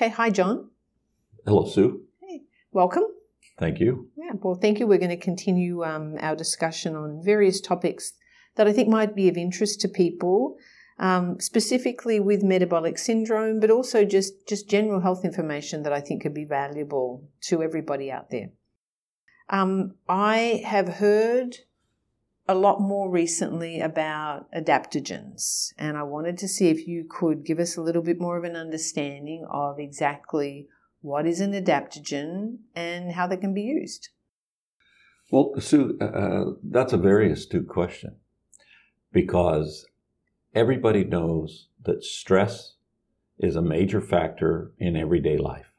Okay, hi, John. Hello, Sue. Hey, welcome. Thank you. Yeah, well, thank you. We're going to continue um, our discussion on various topics that I think might be of interest to people, um, specifically with metabolic syndrome, but also just, just general health information that I think could be valuable to everybody out there. Um, I have heard a lot more recently about adaptogens, and I wanted to see if you could give us a little bit more of an understanding of exactly what is an adaptogen and how they can be used. Well, Sue, uh, uh that's a very astute question because everybody knows that stress is a major factor in everyday life.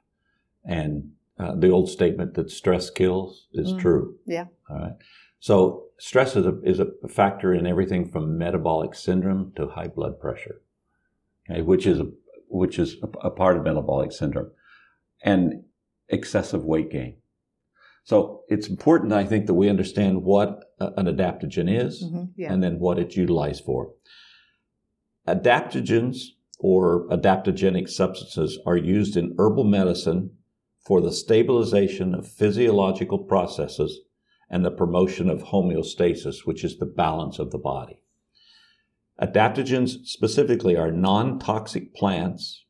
And uh, the old statement that stress kills is mm. true. Yeah. All right. So stress is a, is a factor in everything from metabolic syndrome to high blood pressure, okay, which is a, which is a, a part of metabolic syndrome, and excessive weight gain. So it's important, I think, that we understand what an adaptogen is mm-hmm, yeah. and then what it's utilized for. Adaptogens or adaptogenic substances are used in herbal medicine for the stabilization of physiological processes and the promotion of homeostasis, which is the balance of the body. Adaptogens specifically are non toxic plants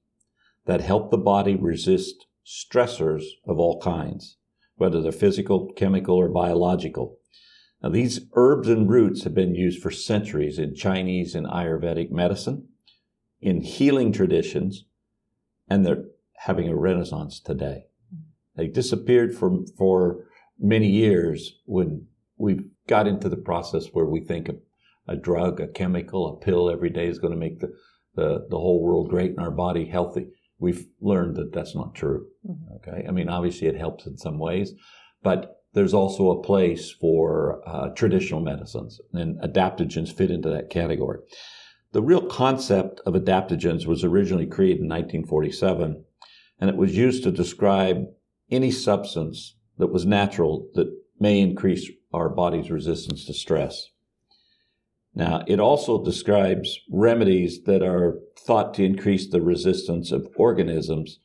that help the body resist stressors of all kinds, whether they're physical, chemical, or biological. Now, these herbs and roots have been used for centuries in Chinese and Ayurvedic medicine, in healing traditions, and they're having a renaissance today. They disappeared for, for many years when we've got into the process where we think a, a drug, a chemical, a pill every day is going to make the, the, the whole world great and our body healthy. We've learned that that's not true. Mm-hmm. Okay. I mean, obviously it helps in some ways, but there's also a place for uh, traditional medicines and adaptogens fit into that category. The real concept of adaptogens was originally created in 1947 and it was used to describe any substance that was natural that may increase our body's resistance to stress. Now, it also describes remedies that are thought to increase the resistance of organisms,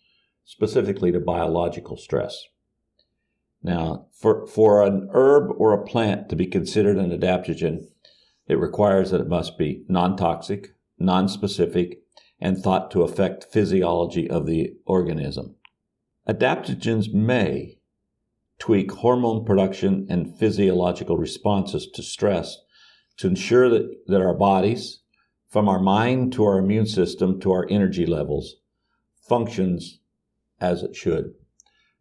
specifically to biological stress. Now, for, for an herb or a plant to be considered an adaptogen, it requires that it must be non toxic, non specific, and thought to affect physiology of the organism. Adaptogens may, tweak hormone production and physiological responses to stress to ensure that, that our bodies, from our mind to our immune system to our energy levels, functions as it should.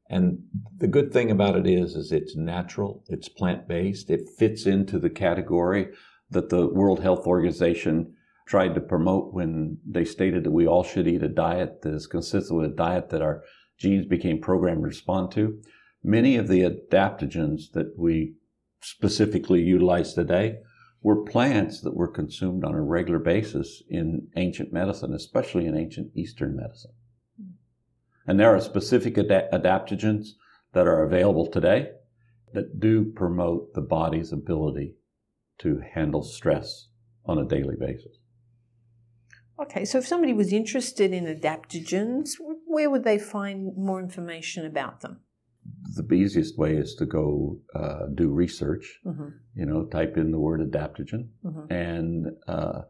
And the good thing about it is, is it's natural, it's plant-based, it fits into the category that the World Health Organization tried to promote when they stated that we all should eat a diet that is consistent with a diet that our genes became programmed to respond to. Many of the adaptogens that we specifically utilize today were plants that were consumed on a regular basis in ancient medicine, especially in ancient Eastern medicine. And there are specific ad- adaptogens that are available today that do promote the body's ability to handle stress on a daily basis. Okay, so if somebody was interested in adaptogens, where would they find more information about them? The easiest way is to go uh, do research. Mm-hmm. You know, type in the word adaptogen, mm-hmm. and uh,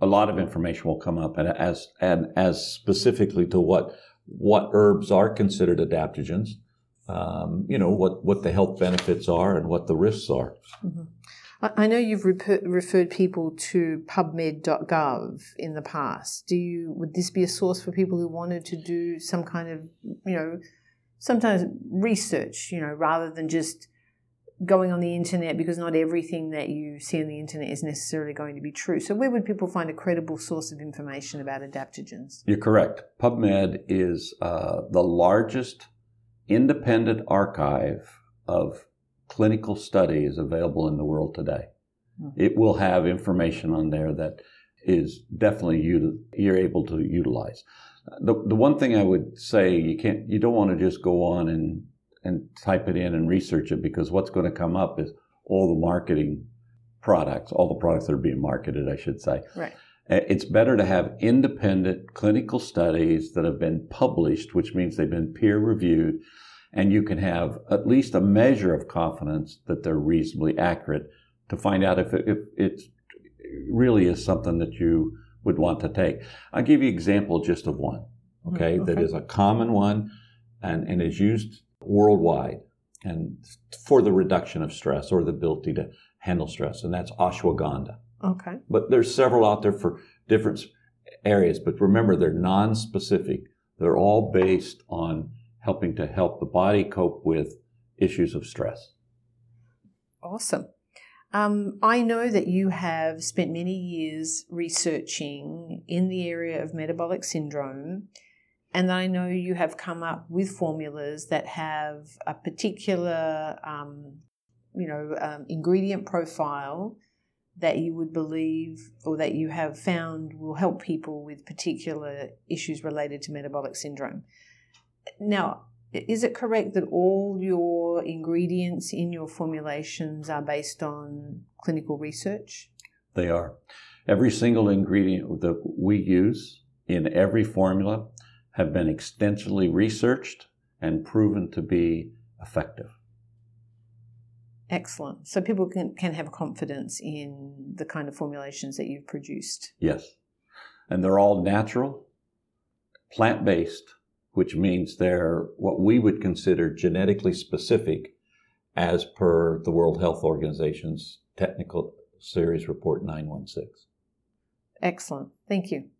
a lot of information will come up. And as and as specifically to what what herbs are considered adaptogens, um, you know what what the health benefits are and what the risks are. Mm-hmm. I know you've referred people to PubMed.gov in the past. Do you would this be a source for people who wanted to do some kind of you know sometimes research, you know, rather than just going on the internet because not everything that you see on the internet is necessarily going to be true. So, where would people find a credible source of information about adaptogens? You're correct. PubMed is uh, the largest independent archive of clinical studies available in the world today. Mm-hmm. It will have information on there that is definitely you you're able to utilize. The, the one thing I would say you can't you don't want to just go on and and type it in and research it because what's going to come up is all the marketing products, all the products that are being marketed, I should say. Right. It's better to have independent clinical studies that have been published, which means they've been peer reviewed, and you can have at least a measure of confidence that they're reasonably accurate to find out if it, if it really is something that you would want to take. I'll give you an example just of one, okay, okay. that is a common one and, and is used worldwide and for the reduction of stress or the ability to handle stress, and that's ashwagandha. Okay. But there's several out there for different areas, but remember they're non-specific. They're all based on helping to help the body cope with issues of stress. Awesome. Um, I know that you have spent many years researching in the area of metabolic syndrome, and I know you have come up with formulas that have a particular, um, you know, um, ingredient profile that you would believe or that you have found will help people with particular issues related to metabolic syndrome. Now, is it correct that all your ingredients in your formulations are based on clinical research? They are. Every single ingredient that we use in every formula have been extensively researched and proven to be effective. Excellent. So people can, can have confidence in the kind of formulations that you've produced. Yes. And they're all natural, plant based, which means they're what we would consider genetically specific as per the World Health Organization's Technical Series Report 916. Excellent. Thank you.